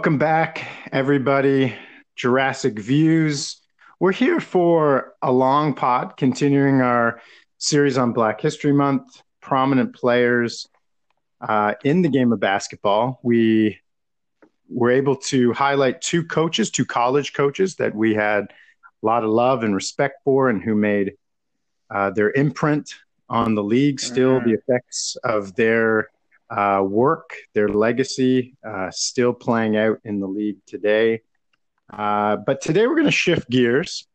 Welcome back, everybody. Jurassic Views. We're here for a long pot, continuing our series on Black History Month, prominent players uh, in the game of basketball. We were able to highlight two coaches, two college coaches that we had a lot of love and respect for, and who made uh, their imprint on the league. Still, the effects of their uh, work, their legacy, uh, still playing out in the league today. Uh, but today we're going to shift gears.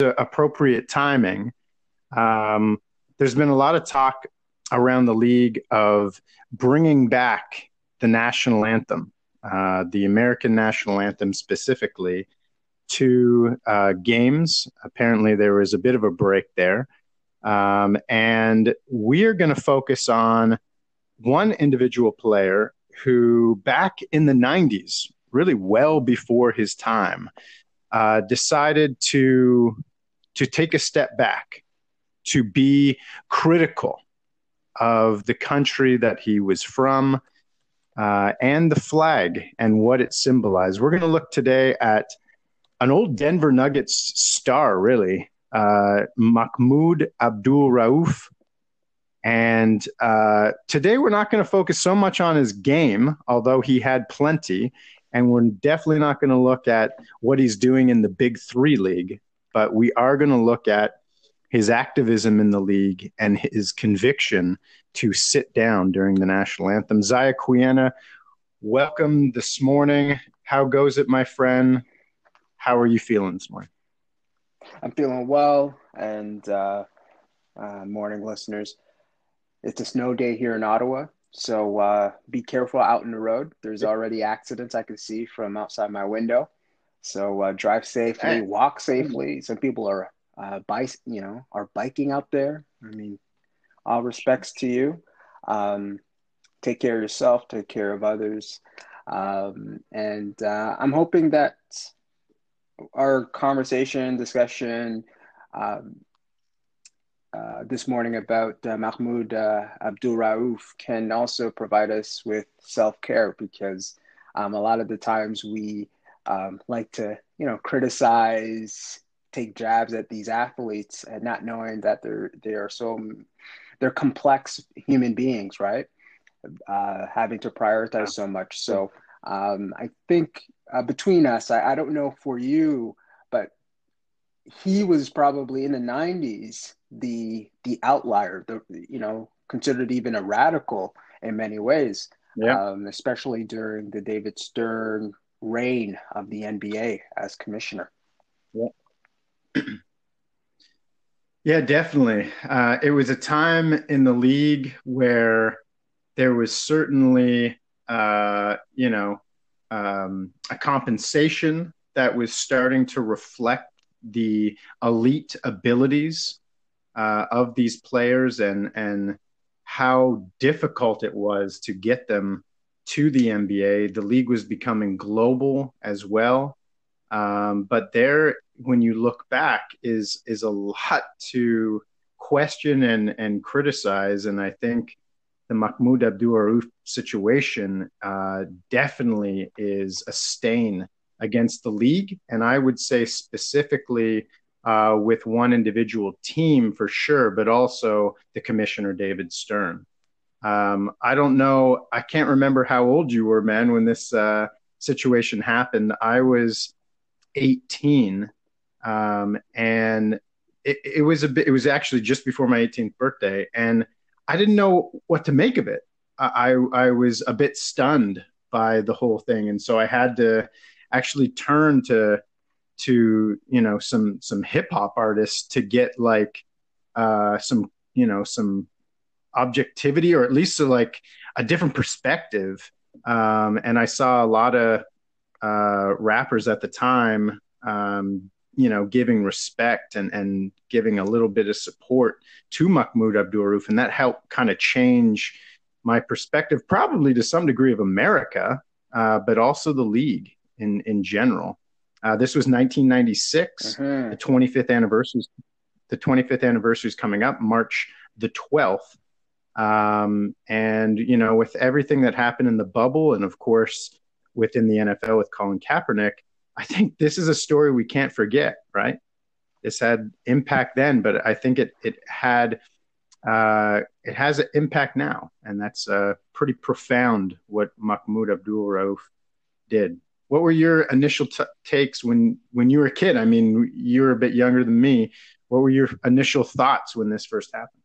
appropriate timing. Um, there's been a lot of talk around the league of bringing back the national anthem, uh, the American national anthem specifically, to uh, games. Apparently, there was a bit of a break there. Um, and we are going to focus on one individual player who, back in the 90s, really well before his time, uh, decided to, to take a step back, to be critical of the country that he was from uh, and the flag and what it symbolized. We're going to look today at an old Denver Nuggets star, really, uh, Mahmoud Abdul Rauf. And uh, today we're not going to focus so much on his game, although he had plenty. And we're definitely not going to look at what he's doing in the Big Three League, but we are going to look at his activism in the league and his conviction to sit down during the national anthem. Zaya Quiena, welcome this morning. How goes it, my friend? How are you feeling this morning? I'm feeling well, and uh, uh, morning listeners. It's a snow day here in Ottawa, so uh, be careful out in the road. There's already accidents I can see from outside my window. So uh, drive safely, walk safely. Some people are uh, bike, you know, are biking out there. I mean, all respects to you. Um, take care of yourself. Take care of others. Um, and uh, I'm hoping that our conversation, discussion um, uh, this morning about uh, Mahmoud uh, Abdul Rauf can also provide us with self care because um, a lot of the times we um, like to, you know, criticize, take jabs at these athletes, and not knowing that they're they are so they're complex human beings, right? Uh, having to prioritize so much. So um, I think uh, between us, I, I don't know for you, but he was probably in the 90s the the outlier, the you know considered even a radical in many ways, Yeah. um, especially during the David Stern reign of the NBA as commissioner. Yeah, definitely. Uh, it was a time in the league where there was certainly, uh, you know, um, a compensation that was starting to reflect the elite abilities uh, of these players and and how difficult it was to get them to the NBA. The league was becoming global as well. Um, but there, when you look back, is is a lot to question and and criticize. And I think the Mahmoud Abdul Rauf situation uh, definitely is a stain against the league, and I would say specifically uh, with one individual team for sure, but also the commissioner David Stern. Um, I don't know. I can't remember how old you were, man, when this uh, situation happened. I was 18, um, and it, it was a bit. It was actually just before my 18th birthday, and I didn't know what to make of it. I I was a bit stunned by the whole thing, and so I had to actually turn to to you know some some hip hop artists to get like uh, some you know some objectivity or at least like a different perspective. Um, and I saw a lot of uh, rappers at the time, um, you know, giving respect and, and giving a little bit of support to Mahmoud Abdul Rauf. And that helped kind of change my perspective, probably to some degree of America, uh, but also the league in, in general. Uh, this was 1996, Mhm. the 25th anniversary. The 25th anniversary is coming up, March the 12th. Um, and you know, with everything that happened in the bubble, and of course within the NFL with Colin Kaepernick, I think this is a story we can't forget. Right? This had impact then, but I think it it had uh, it has an impact now, and that's uh, pretty profound. What Mahmoud Abdul Rauf did. What were your initial t- takes when when you were a kid? I mean, you were a bit younger than me. What were your initial thoughts when this first happened?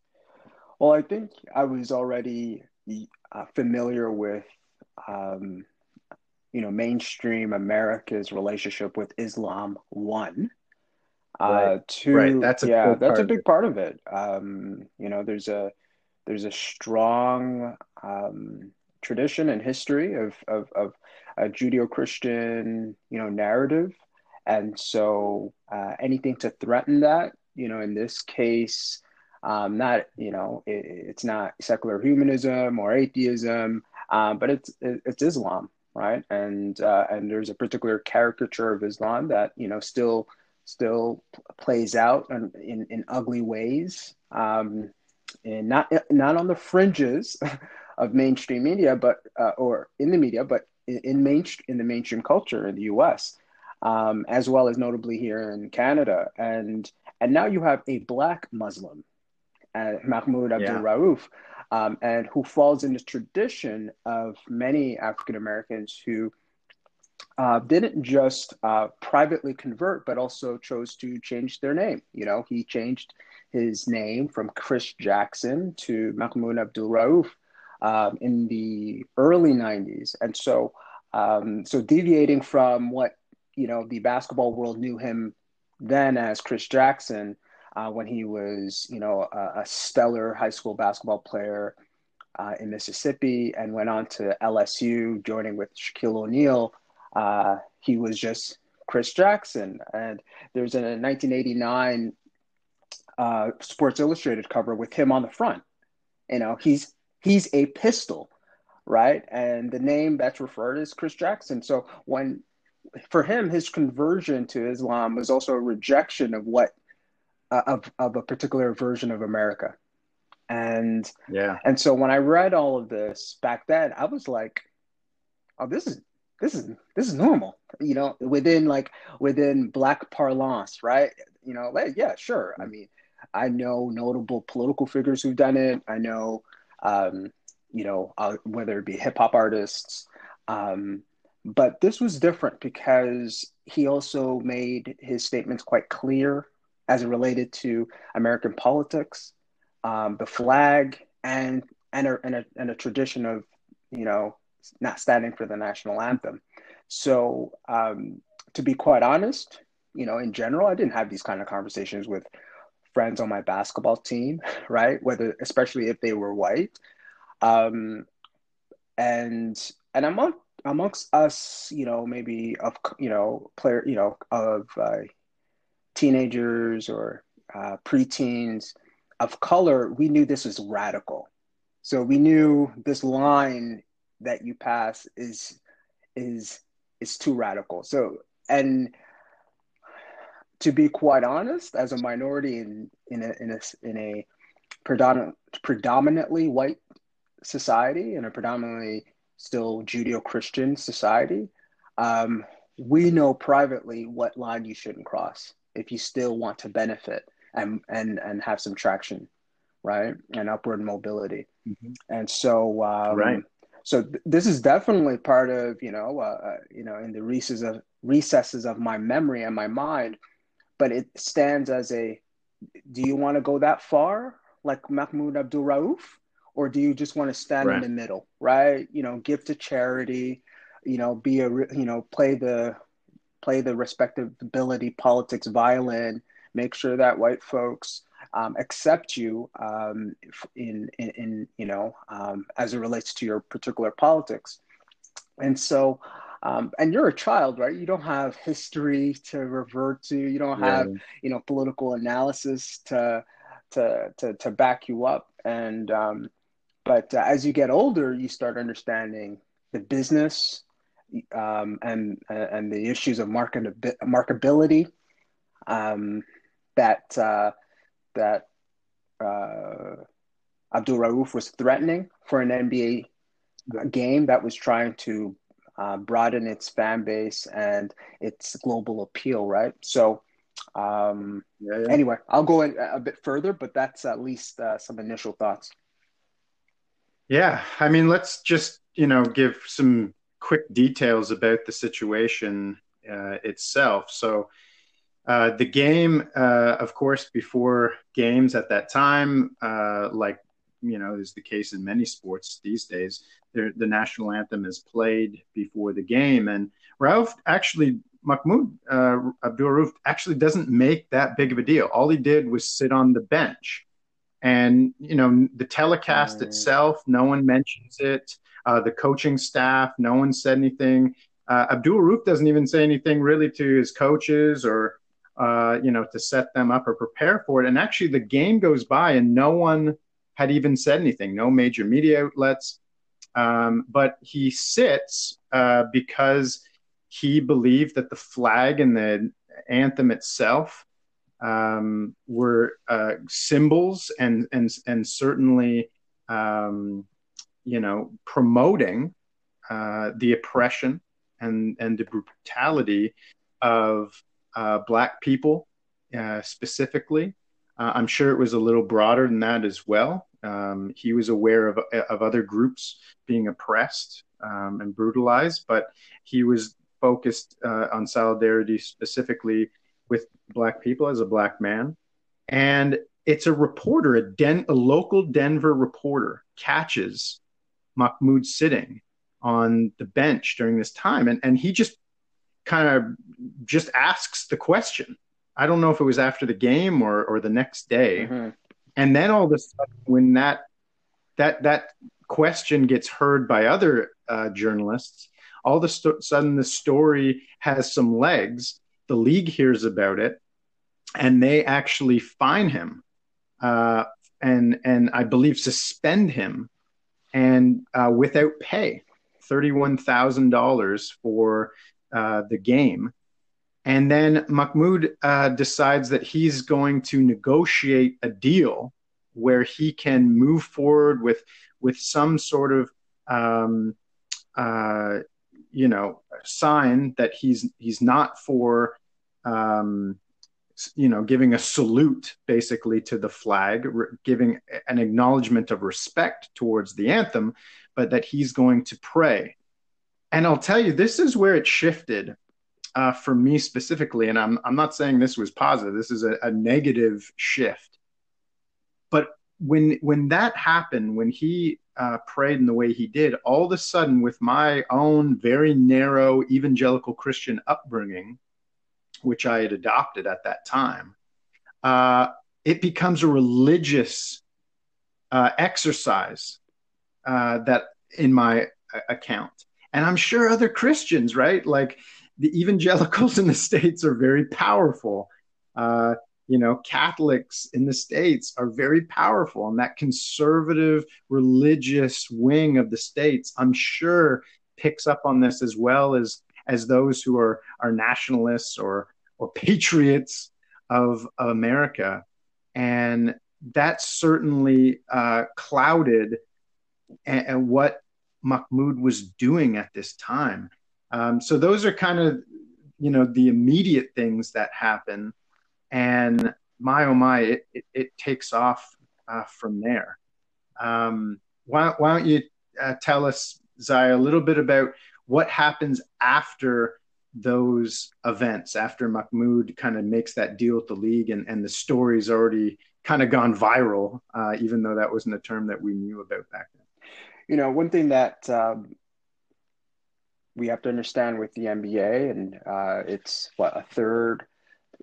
Well, I think I was already uh, familiar with, um, you know, mainstream America's relationship with Islam. One, uh, Right. two, Right, that's a yeah, big that's part a of big it. part of it. Um, you know, there's a there's a strong um, tradition and history of of, of a Judeo-Christian, you know, narrative, and so uh, anything to threaten that, you know, in this case um, not you know it, it's not secular humanism or atheism, um, but it's it, it's Islam, right? And uh, and there's a particular caricature of Islam that you know still still plays out in in, in ugly ways, um, and not not on the fringes of mainstream media, but uh, or in the media, but in, in main in the mainstream culture in the U.S. Um, as well as notably here in Canada, and and now you have a black Muslim uh, Mahmoud Abdul Yeah. Rauf, um, and who falls in the tradition of many African Americans who uh, didn't just uh, privately convert, but also chose to change their name. You know, he changed his name from Chris Jackson to Mahmoud Abdul Rauf um, in the early 90s. And so, um, so deviating from what, you know, the basketball world knew him then as Chris Jackson, uh, when he was, you know, a, a stellar high school basketball player uh, in Mississippi and went on to LSU, joining with Shaquille O'Neal. Uh, he was just Chris Jackson. And there's a 1989 uh, Sports Illustrated cover with him on the front. You know, he's he's a pistol, right? And the name that's referred is Chris Jackson. So when for him, his conversion to Islam was also a rejection of what of of a particular version of America. And Yeah, and so when I read all of this back then, I was like, "Oh, this is this is this is normal." You know, within like within black parlance, right? You know, like, yeah, sure. I mean, I know notable political figures who've done it. I know, um, you know, uh, whether it be hip hop artists. Um, but this was different because he also made his statements quite clear as it related to American politics, um, the flag, and and a, and a and a tradition of you know not standing for the national anthem. So um, to be quite honest, you know, in general, I didn't have these kind of conversations with friends on my basketball team, right? Whether especially if they were white, um, and and among amongst us, you know, maybe of you know player, you know, of uh, teenagers or uh, preteens of color, we knew this was radical. So we knew this line that you pass is is is too radical. So and to be quite honest, as a minority in in a in a in a predominant, predominantly white society and a predominantly still Judeo-Christian society, um, we know privately what line you shouldn't cross if you still want to benefit and and and have some traction, right, and upward mobility. Mhm. And so, um, Right. So th- this is definitely part of you know, uh, uh, you know, in the recesses of recesses of my memory and my mind, but it stands as a. Do you want to go that far, like Mahmoud Abdul Rauf, or do you just want to stand Right. in the middle, right? You know, give to charity, you know, be a you know, play the play the respectability politics violin, make sure that white folks um, accept you um, in, in, in you know um, as it relates to your particular politics. And so, um, and you're a child, right? You don't have history to revert to. You don't have Yeah. you know political analysis to to to, to back you up. And um, but uh, as you get older, you start understanding the business um, and and the issues of market markability um, that uh, that uh, Abdul Rauf was threatening for an NBA game that was trying to uh, broaden its fan base and its global appeal, right? So, um, Yeah, yeah. anyway, I'll go in a bit further, but that's at least uh, some initial thoughts. Yeah, I mean, let's just you know give some quick details about the situation uh, itself. So, uh, the game, uh, of course, before games at that time, uh, like you know, is the case in many sports these days. The, the national anthem is played before the game, and Rauf actually. Mahmoud uh, Abdul Rauf actually doesn't make that big of a deal. All he did was sit on the bench and you know the telecast Mm. itself no one mentions it uh, the coaching staff no one said anything. Uh, abdul Rauf doesn't even say anything really to his coaches or uh, you know to set them up or prepare for it. And actually the game goes by and no one had even said anything no major media outlets. Um, but he sits uh, because he believed that the flag and the anthem itself um, were uh, symbols and and and certainly um, you know promoting uh, the oppression and and the brutality of uh, black people uh, specifically. Uh, I'm sure it was a little broader than that as well. Um, he was aware of of other groups being oppressed um, and brutalized, but he was focused uh, on solidarity specifically with black people as a black man. And it's a reporter, a, Den- a local Denver reporter, catches Mahmoud sitting on the bench during this time. And, and he just kind of just asks the question. I don't know if it was after the game or, or the next day. Mhm. And then all of a sudden, when that that that question gets heard by other uh, journalists, all of a sto- sudden the story has some legs. The league hears about it, and they actually fine him, uh, and and I believe suspend him, and uh, without pay, thirty one thousand dollars for uh, the game. And then Mahmoud uh, decides that he's going to negotiate a deal where he can move forward with with some sort of um, uh, you know sign that he's he's not for um, you know giving a salute basically to the flag, re- giving an acknowledgement of respect towards the anthem, but that he's going to pray. And I'll tell you, this is where it shifted uh, for me specifically, and I'm I'm not saying this was positive. This is a, a negative shift. But when when that happened, when he uh, prayed in the way he did, all of a sudden, with my own very narrow evangelical Christian upbringing, which I had adopted at that time, uh, it becomes a religious uh, exercise uh, that in my uh, account. And I'm sure other Christians, right? Like the evangelicals in the states are very powerful. Uh, you know, Catholics in the states are very powerful, and that conservative religious wing of the states, I'm sure, picks up on this as well as as those who are are nationalists or or patriots of, of America, and that certainly uh, clouded and, and what Mahmoud was doing at this time. Um, so those are kind of, you know, the immediate things that happen, and my oh my, it it, it takes off uh, from there. Um, why, why don't you uh, tell us, Zaya, a little bit about what happens after those events, after Mahmoud kind of makes that deal with the league, and and the story's already kind of gone viral, uh, even though that wasn't a term that we knew about back then. You know, one thing that um, we have to understand with the NBA, and uh, it's what a third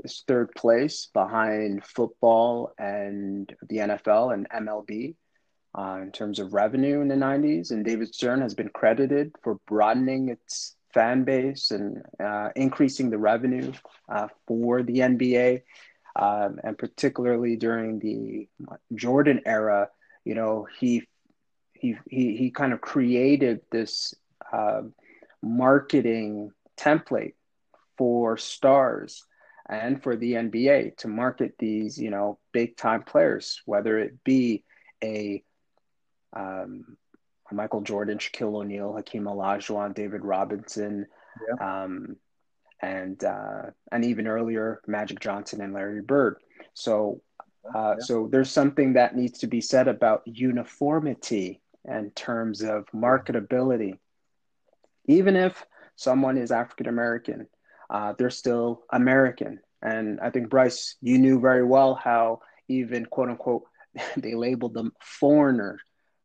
is third place behind football and the NFL and MLB uh, in terms of revenue in the 90s. And David Stern has been credited for broadening its fan base and uh, increasing the revenue uh, for the NBA. Um, and particularly during the Jordan era, you know, he he he, he kind of created this uh, marketing template for stars and for the NBA to market these, you know, big time players, whether it be a um, Michael Jordan, Shaquille O'Neal, Hakeem Olajuwon, David Robinson, yeah. um, and uh, and even earlier Magic Johnson and Larry Bird. So, uh, yeah. so there's something that needs to be said about uniformity in terms of marketability. Even if someone is African American, uh, they're still American. And I think Bryce, you knew very well how even quote unquote they labeled them foreigner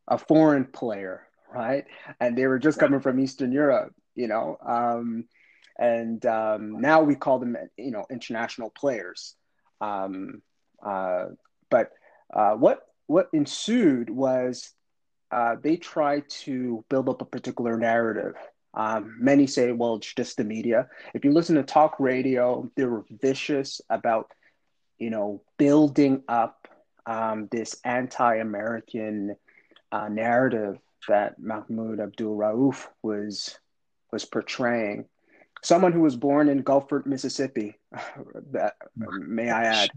a foreign player, right? And they were just coming from Eastern Europe, you know. Um, and um, now we call them, you know, international players. Um, uh, but uh, what what ensued was uh, they tried to build up a particular narrative. Um, many say, well, it's just the media. If you listen to talk radio, they were vicious about, you know, building up um, this anti-American uh, narrative that Mahmoud Abdul Rauf was was portraying. Someone who was born in Gulfport, Mississippi, that may I add,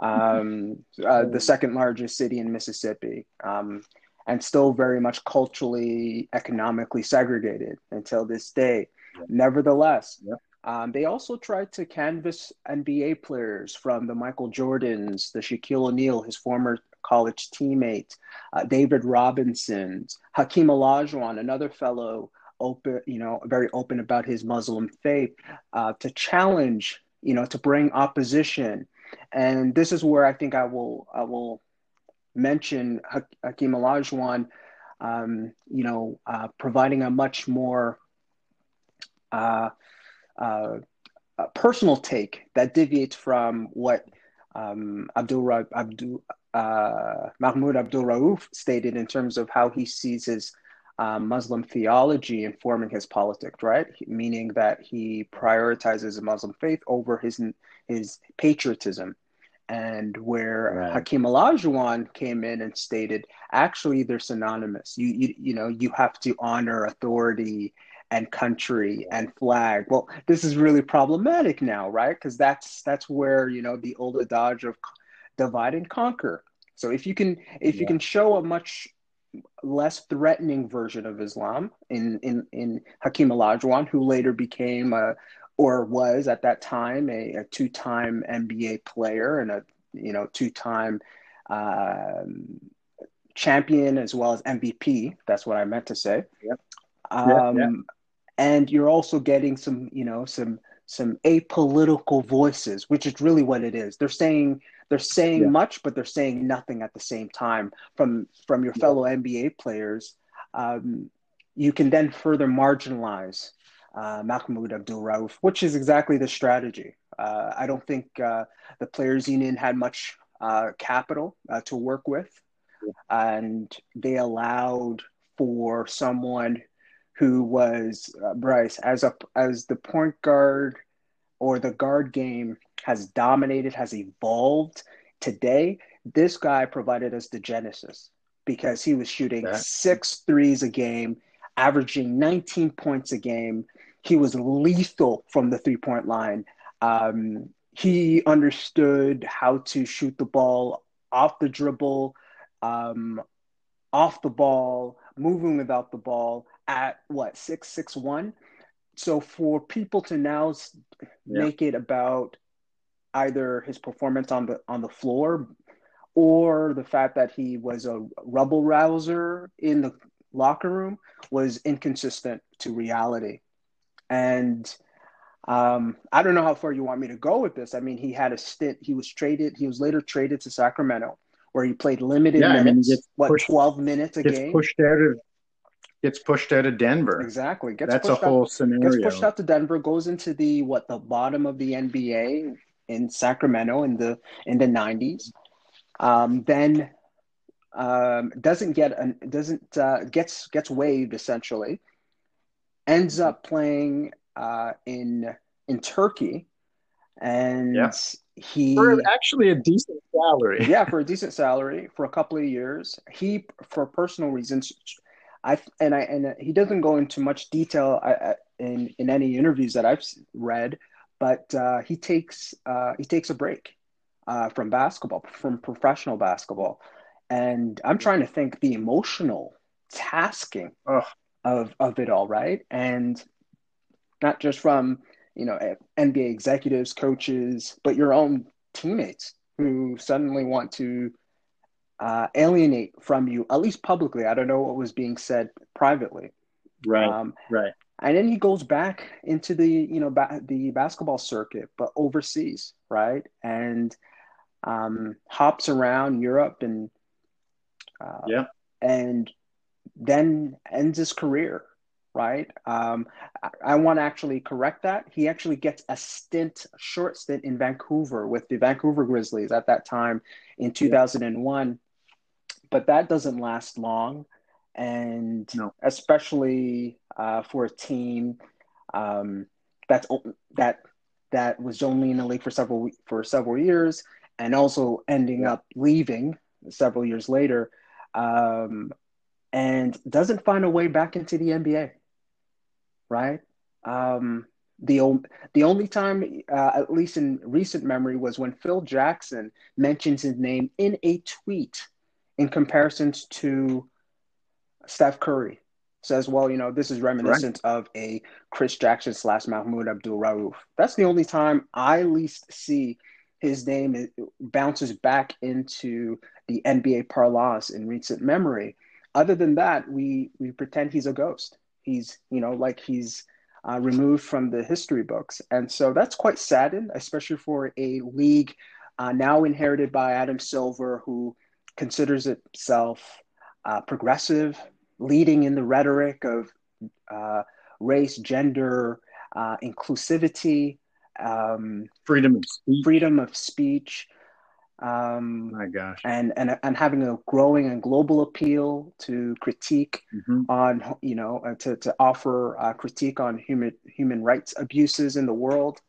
um, uh, the second largest city in Mississippi, um, and still very much culturally, economically segregated until this day. Nevertheless, um, they also tried to canvass NBA players from the Michael Jordans, the Shaquille O'Neal, his former college teammate, uh, David Robinson, Hakeem Olajuwon, another fellow open, you know, very open about his Muslim faith, uh, to challenge, you know, to bring opposition. And this is where I think I will I will mention Hakeem Olajuwon, um, you know, uh, providing a much more uh, uh, personal take that deviates from what um, Abdul Abdul uh, Mahmoud Abdul Rauf stated in terms of how he sees his uh, Muslim theology informing his politics, right? Meaning that he prioritizes the Muslim faith over his his patriotism. And where right. Hakeem Olajuwon came in and stated, actually, they're synonymous. You, you you know you have to honor authority and country and flag. Well, this is really problematic now, right? Because that's that's where you know the old adage of divide and conquer. So if you can if yeah. you can show a much less threatening version of Islam in in in Hakeem Olajuwon, who later became a or was at that time a, a two-time NBA player and a you know two-time um, champion as well as MVP. That's what I meant to say. Yep. Um, yeah, yeah. And you're also getting some you know some some apolitical voices, which is really what it is. They're saying they're saying yeah. much, but they're saying nothing at the same time from from your fellow NBA players. Um, you can then further marginalize uh, Mahmoud Abdul Rauf, which is exactly the strategy. Uh, I don't think uh, the players' union had much uh, capital uh, to work with, and they allowed for someone who was uh, Bryce as a as the point guard or the guard game has dominated, has evolved today. This guy provided us the genesis because he was shooting yeah. six threes a game, averaging 19 points a game. He was lethal from the three point line. Um, he understood how to shoot the ball off the dribble, um, off the ball, moving without the ball at what six six one. So for people to now yeah. make it about either his performance on the on the floor or the fact that he was a rubble rouser in the locker room was inconsistent to reality. And um, I don't know how far you want me to go with this. I mean, he had a stint. He was traded. He was later traded to Sacramento, where he played limited yeah, minutes. I mean, what pushed, twelve minutes a game? Pushed out of gets pushed out of Denver. Exactly. Gets That's a whole out, scenario. Gets pushed out to Denver. Goes into the what the bottom of the NBA in Sacramento in the in the '90s. Um, then um, doesn't get an, doesn't uh, gets gets waived essentially. Ends up playing uh, in in Turkey, and Yeah. he For actually a decent salary. yeah for a decent salary for a couple of years. He for personal reasons, I and I and he doesn't go into much detail in in any interviews that I've read, but uh, he takes uh, he takes a break uh, from basketball, from professional basketball, and I'm trying to think the emotional tasking Ugh. of of it all, right? And not just from you know NBA executives, coaches, but your own teammates who suddenly want to uh, alienate from you, at least publicly. I don't know what was being said privately. Right. Um, right. and then he goes back into the you know ba- the basketball circuit, but overseas, right? And um, hops around Europe and uh, Yeah. and then ends his career, right? Um, I, I want to actually correct that. He actually gets a stint, a short stint in Vancouver with the Vancouver Grizzlies at that time in 2001, but that doesn't last long, and No. especially uh, for a team um, that's that that was only in the league for several for several years, and also ending up leaving several years later, um, and doesn't find a way back into the NBA. Right. Um, the the only time, uh, at least in recent memory, was when Phil Jackson mentions his name in a tweet in comparisons to Steph Curry. Says, well, you know, this is reminiscent of a Chris Jackson slash Mahmoud Abdul Rauf. That's the only time I least see his name bounces back into the NBA parlance in recent memory. Other than that, we we pretend he's a ghost. He's you know like he's uh, removed from the history books, and so that's quite saddened, especially for a league uh, now inherited by Adam Silver, who considers itself uh, progressive, leading in the rhetoric of uh, race, gender, uh, inclusivity, um, Freedom of speech. freedom of speech, um, My gosh. and, and and having a growing and global appeal to critique Mhm. on you know uh, to to offer uh, critique on human human rights abuses in the world.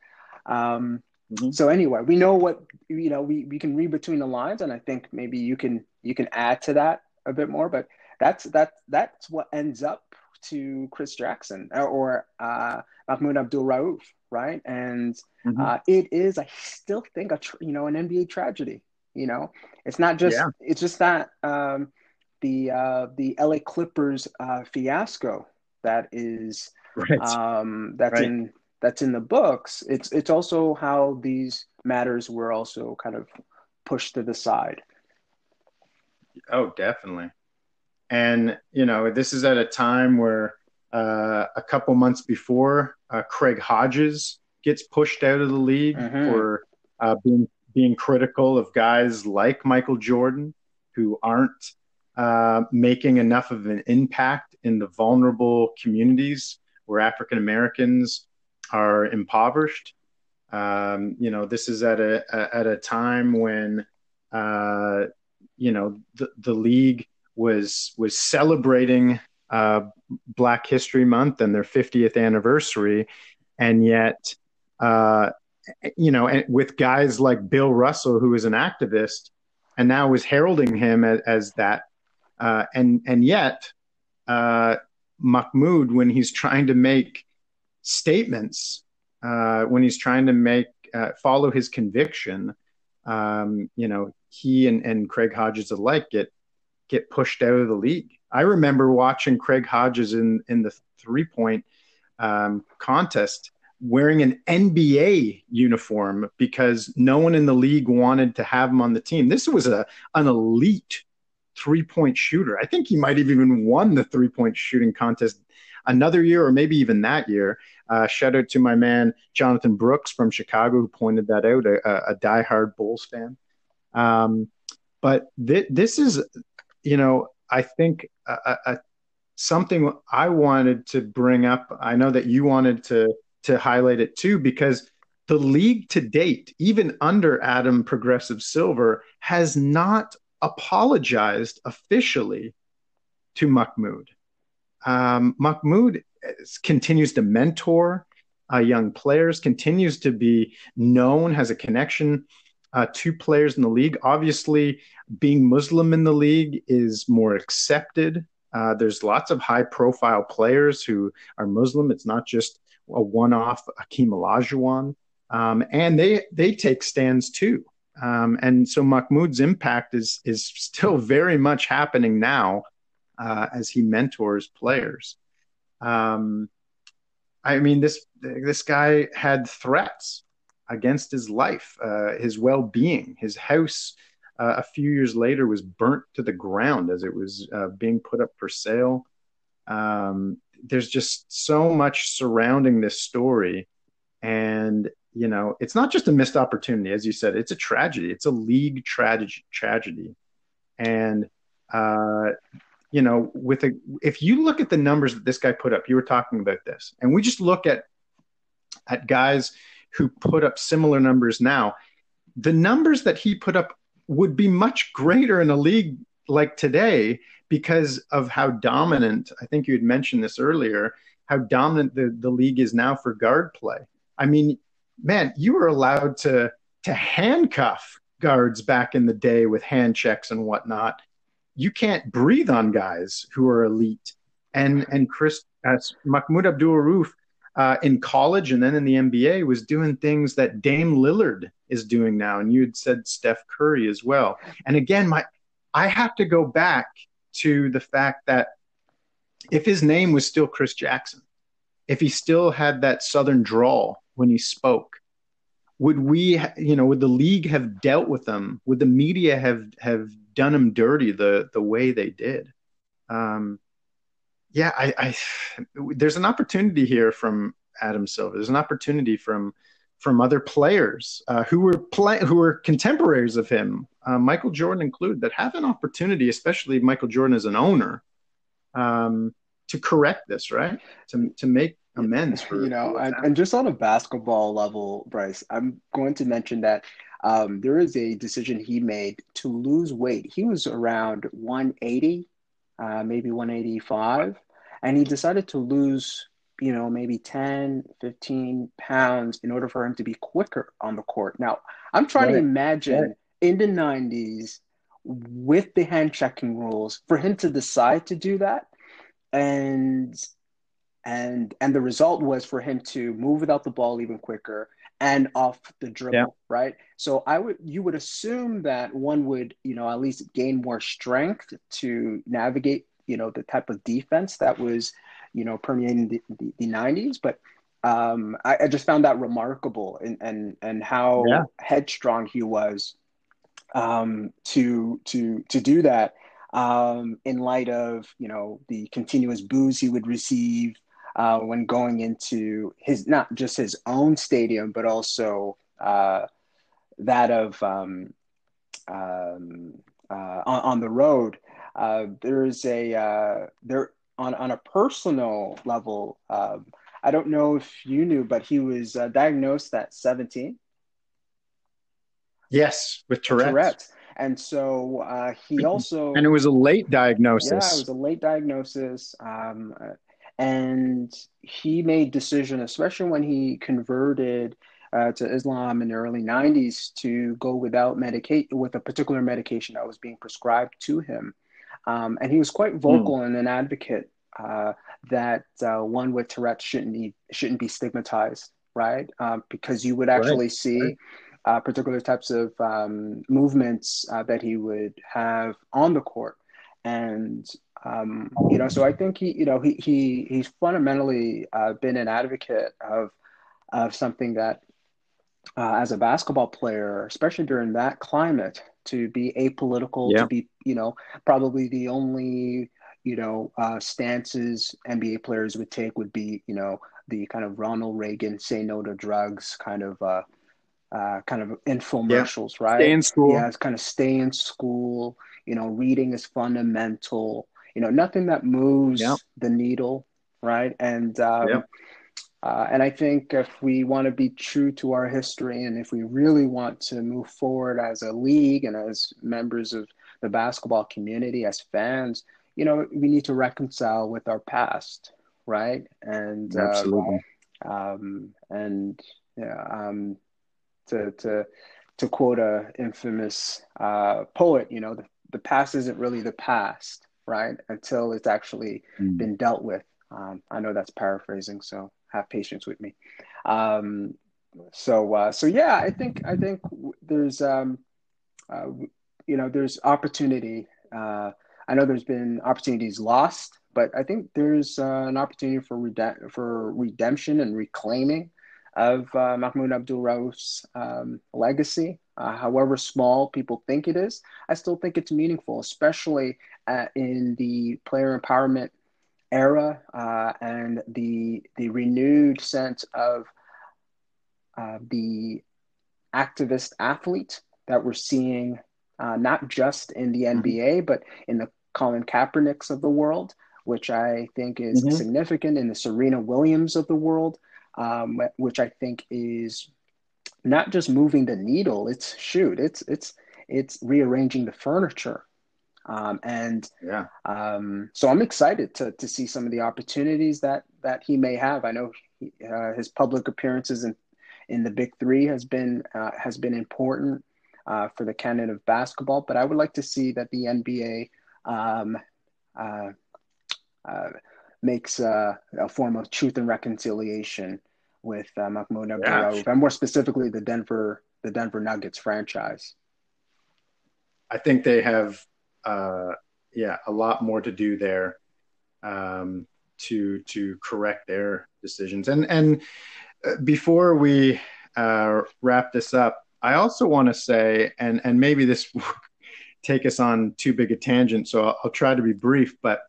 Um, Mhm. So anyway, we know what you know. We we can read between the lines, and I think maybe you can you can add to that a bit more. But that's that that's what ends up to Chris Jackson or, or uh, Mahmoud Abdul Rauf, right? And Mhm. uh, it is, I still think, a tr- you know an NBA tragedy. You know, it's not just Yeah. it's just not um, the uh, the LA Clippers uh, fiasco that is right. um, that's Right. in that's in the books. It's it's also how these matters were also kind of pushed to the side. Oh, definitely. And, you know, this is at a time where uh, a couple months before, uh, Craig Hodges gets pushed out of the league Mhm. for uh, being, being critical of guys like Michael Jordan who aren't uh, making enough of an impact in the vulnerable communities where African Americans are impoverished. Um, you know, this is at a, a at a time when uh, you know the, the league was was celebrating uh, Black History Month and their 50th anniversary, and yet uh, you know, and with guys like Bill Russell, who is an activist, and now is heralding him as, as that, uh, and and yet uh, Mahmoud, when he's trying to make statements, uh, when he's trying to make uh, follow his conviction, um, you know, he and, and Craig Hodges alike get get pushed out of the league. I remember watching Craig Hodges in in the three point um, contest wearing an NBA uniform because no one in the league wanted to have him on the team. This was a an elite three point shooter. I think he might have even won the three point shooting contest another year or maybe even that year. Uh, shout out to my man Jonathan Brooks from Chicago who pointed that out, a, a diehard Bulls fan. Um, but th- this is, you know, I think a, a, something I wanted to bring up. I know that you wanted to to highlight it too because the league to date, even under Adam Progressive Silver, has not apologized officially to Mahmoud. Um, Mahmoud continues to mentor uh, young players, continues to be known, has a connection uh, to players in the league. Obviously, being Muslim in the league is more accepted. Uh, there's lots of high profile players who are Muslim. It's not just a one off Hakeem Olajuwon. Um, and they, they take stands too. Um, and so Mahmoud's impact is, is still very much happening now uh, as he mentors players. Um, I mean, this this guy had threats against his life, uh, his well being. His house, uh, a few years later, was burnt to the ground as it was uh, being put up for sale. Um, there's just so much surrounding this story. And, you know, it's not just a missed opportunity, as you said, it's a tragedy. It's a league tragedy. tragedy. And, uh, you know, with a, if you look at the numbers that this guy put up, you were talking about this, and we just look at, at guys who put up similar numbers now, the numbers that he put up would be much greater in a league like today because of how dominant, I think you had mentioned this earlier, how dominant the, the league is now for guard play. I mean, man, you were allowed to to handcuff guards back in the day with hand checks and whatnot. You can't breathe on guys who are elite. And and Chris uh, Mahmoud Abdul Rauf uh, in college and then in the NBA was doing things that Dame Lillard is doing now. And you had said Steph Curry as well. And again, my I have to go back to the fact that if his name was still Chris Jackson, if he still had that Southern drawl when he spoke, would we, you know, would the league have dealt with him? Would the media have have done him dirty the the way they did? Um, yeah, I, I there's an opportunity here from Adam Silver. There's an opportunity from from other players uh, who were play who were contemporaries of him, uh, Michael Jordan included, that have an opportunity, especially Michael Jordan as an owner, um, to correct this, right? To to make amends for you know, and, and, just on a basketball level, Bryce, I'm going to mention that um, there is a decision he made to lose weight. He was around 180 uh, maybe 185. And he decided to lose, you know, maybe 10, 15 pounds in order for him to be quicker on the court. Now, I'm trying right. to imagine right. in the 90s with the hand checking rules for him to decide to do that. And and and the result was for him to move without the ball even quicker and off the dribble, yeah. right? So I would you would assume that one would, you know, at least gain more strength to navigate, you know, the type of defense that was, you know, permeating the, the, the 90s. But um, I, I, just found that remarkable and and and how yeah. headstrong he was um, to to to do that um, in light of you know the continuous boos he would receive uh, when going into his not just his own stadium, but also uh, that of um, um, uh, on, on, the road. Uh, there's a uh, there on on a personal level. Um, I don't know if you knew, but he was uh, diagnosed at 17. Yes, with Tourette's. Tourette's. And so uh, he also. And it was a late diagnosis. Yeah, it was a late diagnosis. Um, and he made decision, especially when he converted uh, to Islam in the early 90s, to go without medicate with a particular medication that was being prescribed to him. Um, and he was quite vocal mm. and an advocate uh, that uh, one with Tourette's shouldn't be shouldn't be stigmatized, right? Um, because you would actually right. see. Right. Uh, particular types of um, movements uh, that he would have on the court, and um, you know, so I think he, you know, he he he's fundamentally uh, been an advocate of of something that, uh, as a basketball player, especially during that climate, to be apolitical, yeah. to be, you know, probably the only, you know, uh, stances NBA players would take would be, you know, the kind of Ronald Reagan say no to drugs kind of. Uh, uh, kind of infomercials, yeah. right? Stay in school. Yeah, it's kind of stay in school. You know, reading is fundamental you know, nothing that moves yep. the needle, right? And um, yep. Uh, and I think if we want to be true to our history and if we really want to move forward as a league and as members of the basketball community, as fans, you know, we need to reconcile with our past, right? And um, Absolutely. um, and yeah, um, to to to quote a infamous uh, poet, you know, the, the past isn't really the past, right? Until it's actually Mm. been dealt with. Um, I know that's paraphrasing, so have patience with me. Um, so uh, so yeah, I think I think there's um, uh, you know there's opportunity. Uh, I know there's been opportunities lost, but I think there's uh, an opportunity for rede- for redemption and reclaiming of uh, Mahmoud Abdul Rauf's um, legacy. Uh, however small people think it is, I still think it's meaningful, especially uh, in the player empowerment era uh, and the the renewed sense of uh, the activist athlete that we're seeing uh, not just in the NBA but in the Colin Kaepernicks of the world, which I think is Mhm. significant in the Serena Williams of the world, um, which I think is not just moving the needle. It's shoot, it's it's it's rearranging the furniture. Um, and Yeah. um, so I'm excited to to see some of the opportunities that that he may have. I know he, uh, his public appearances in in the Big Three has been uh, has been important uh, for the canon of basketball. But I would like to see that the NBA um, uh, uh, makes uh, a form of truth and reconciliation with uh, Mahmoud Abdul Yeah. And more specifically the Denver the Denver Nuggets franchise. I think they have, uh, yeah, a lot more to do there um, to to correct their decisions. And and uh, before we uh, wrap this up, I also want to say, and and maybe this will take us on too big a tangent, so I'll, I'll try to be brief. But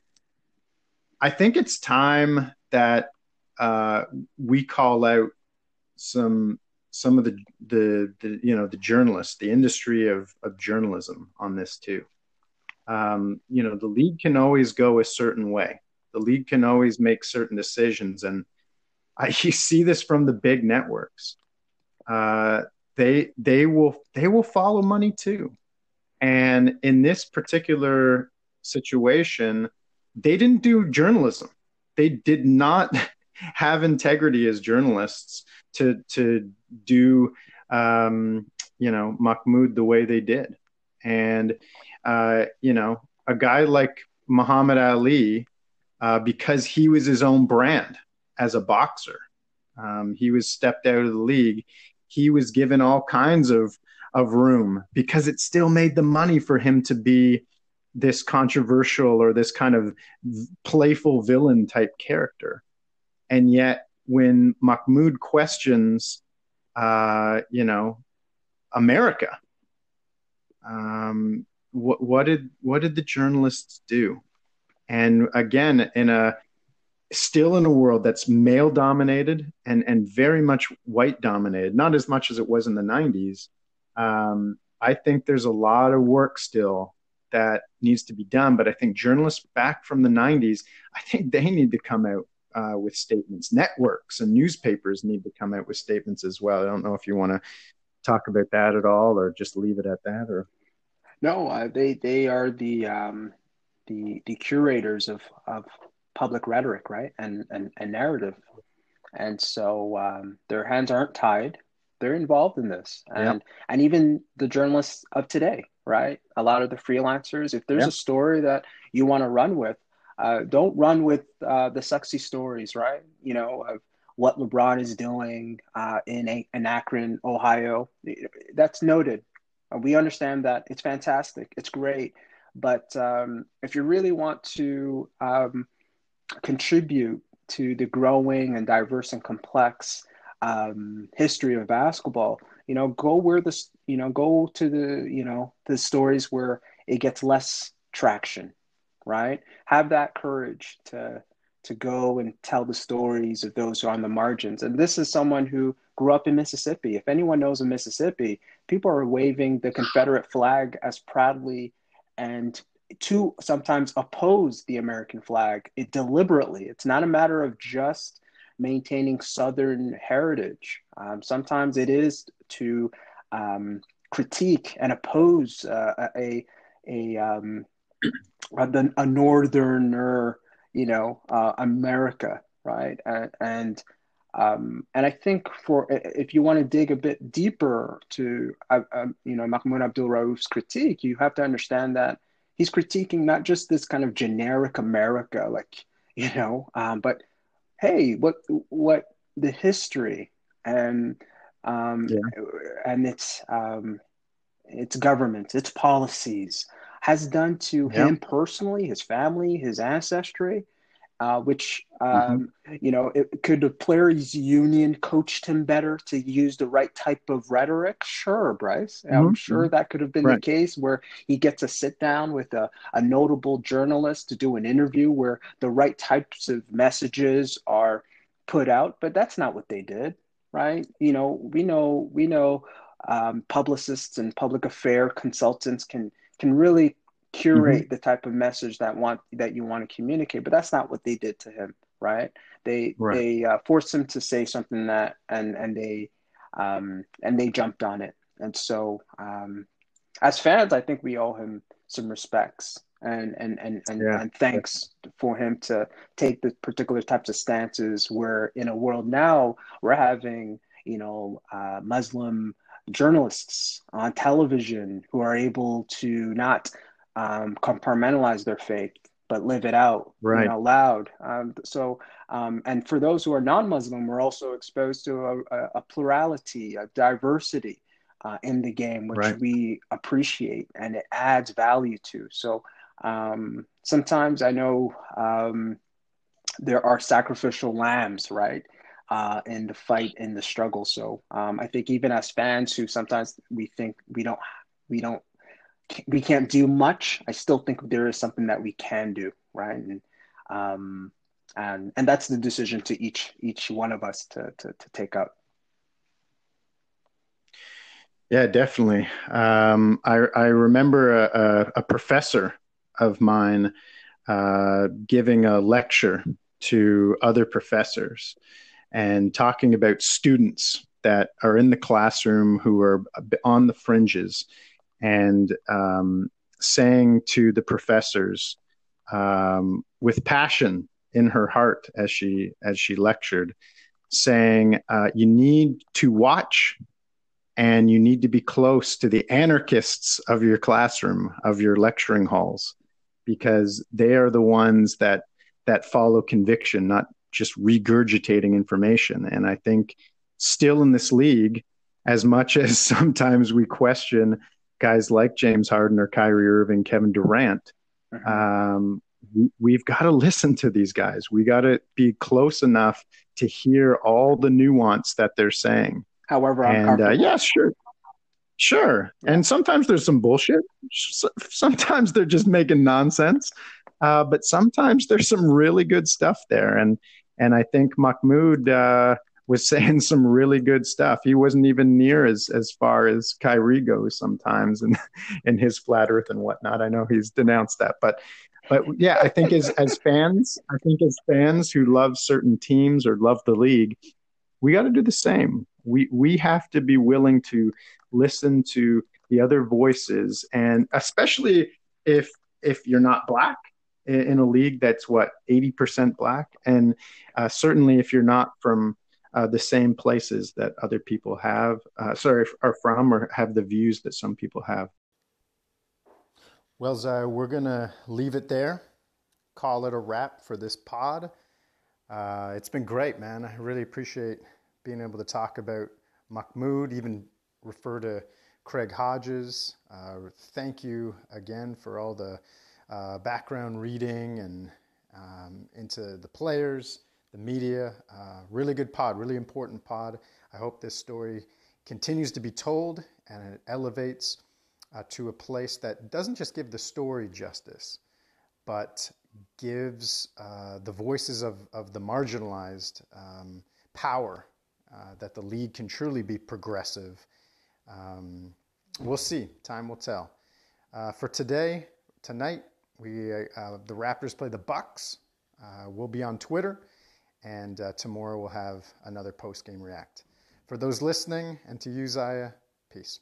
I think it's time that uh, we call out some some of the, the the you know the journalists, the industry of of journalism on this too. Um, you know, the league can always go a certain way. The league can always make certain decisions, and I, you see this from the big networks. Uh, they they will they will follow money too, and in this particular situation, they didn't do journalism. They did not have integrity as journalists to to do um, you know Mahmoud the way they did, and uh, you know a guy like Muhammad Ali uh, because he was his own brand as a boxer. Um, he was stepped out of the league. He was given all kinds of of room because it still made the money for him to be this controversial or this kind of playful villain type character. And yet, when Mahmoud questions, uh, you know, America, um, what, what did what did the journalists do? And again, in a still in a world that's male dominated and and very much white dominated, not as much as it was in the '90s. Um, I think there's a lot of work still that needs to be done. But I think journalists back from the '90s, I think they need to come out uh, with statements. Networks and newspapers need to come out with statements as well. I don't know if you want to talk about that at all, or just leave it at that, or No, uh, they they are the um, the the curators of of public rhetoric, right, and and, and narrative, and so um, their hands aren't tied. They're involved in this, and and even the journalists of today, right? A lot of the freelancers. If there's Yeah. a story that you want to run with, uh, don't run with uh, the sexy stories, right? You know of what LeBron is doing uh, in a, in Akron, Ohio. That's noted. Uh, we understand that it's fantastic, it's great, but um, if you really want to um, contribute to the growing and diverse and complex um, history of basketball, you know, go where this, you know, go to the, you know, the stories where it gets less traction, right? Have that courage to to go and tell the stories of those who are on the margins. And this is someone who grew up in Mississippi. If anyone knows of Mississippi, people are waving the Confederate flag as proudly and to sometimes oppose the American flag it deliberately. It's not a matter of just maintaining Southern heritage. Um, sometimes it is to um, critique and oppose uh, a a um, a, a northerner, you know, uh, America, right? And and, um, and I think for if you want to dig a bit deeper to uh, um, you know Mahmoud Abdul Rauf's critique, you have to understand that he's critiquing not just this kind of generic America, like you know, um, but hey, what what the history and um, yeah. and its um, its government, its policies has done to him personally, his family, his ancestry, uh, which um, mm-hmm. you know, it, could the players' union coached him better to use the right type of rhetoric? Sure, Bryce. Mm-hmm. I'm sure that could have been right. the case where he gets to sit down with a, a notable journalist to do an interview where the right types of messages are put out, but that's not what they did, right? You know, we know we know um, publicists and public affair consultants can can really curate mm-hmm. the type of message that want that you want to communicate, but that's not what they did to him, right? They right. they uh, forced him to say something that and and they um, and they jumped on it, and so um, as fans, I think we owe him some respects and and and and, yeah. and thanks for him to take the particular types of stances where in a world now we're having you know uh, muslim journalists on television who are able to not um, compartmentalize their faith but live it out right. you know, loud. Um, so, um, and for those who are non-Muslim, we're also exposed to a, a plurality, a diversity uh, in the game, which right. we appreciate and it adds value to. So, um, sometimes I know um, there are sacrificial lambs, right? Uh, in the fight, in the struggle. So um, I think even as fans who sometimes we think we don't, we don't, we can't do much. I still think there is something that we can do, right? And um, and and that's the decision to each each one of us to to, to take up. Yeah, definitely. Um, I I remember a, a, a professor of mine uh, giving a lecture to other professors and talking about students that are in the classroom who are on the fringes and um, saying to the professors um, with passion in her heart as she as she lectured saying uh, you need to watch and you need to be close to the anarchists of your classroom of your lecturing halls because they are the ones that that follow conviction, not just regurgitating information. And I think still in this league, as much as sometimes we question guys like James Harden or Kyrie Irving, Kevin Durant, mm-hmm. um, we've got to listen to these guys. We got to be close enough to hear all the nuance that they're saying. However, and uh, yeah, sure, Sure. And sometimes there's some bullshit. Sometimes they're just making nonsense. Uh, but sometimes there's some really good stuff there. And and I think Mahmoud uh, was saying some really good stuff. He wasn't even near as as far as Kyrie goes sometimes and in his flat earth and whatnot. I know he's denounced that. But but yeah, I think as as fans, I think as fans who love certain teams or love the league, we got to do the same. We we have to be willing to listen to the other voices, and especially if if you're not black in, a league that's what 80% black, and uh, certainly if you're not from uh, the same places that other people have, uh, sorry, are from or have the views that some people have. Well, Zai, we're to leave it there, call it a wrap for this pod. Uh, it's been great, man. I really appreciate being able to talk about Mahmoud, even refer to Craig Hodges. Uh, thank you again for all the uh, background reading and um, into the players, the media. Uh, really good pod, really important pod. I hope this story continues to be told and it elevates uh, to a place that doesn't just give the story justice, but gives uh, the voices of, of the marginalized um, power uh, that the league can truly be progressive um, we'll see. Time will tell. Uh, for today, tonight, we uh, the Raptors play the Bucks. Uh, we'll be on Twitter, and uh, tomorrow we'll have another post game react. For those listening and to you, Zaya, peace.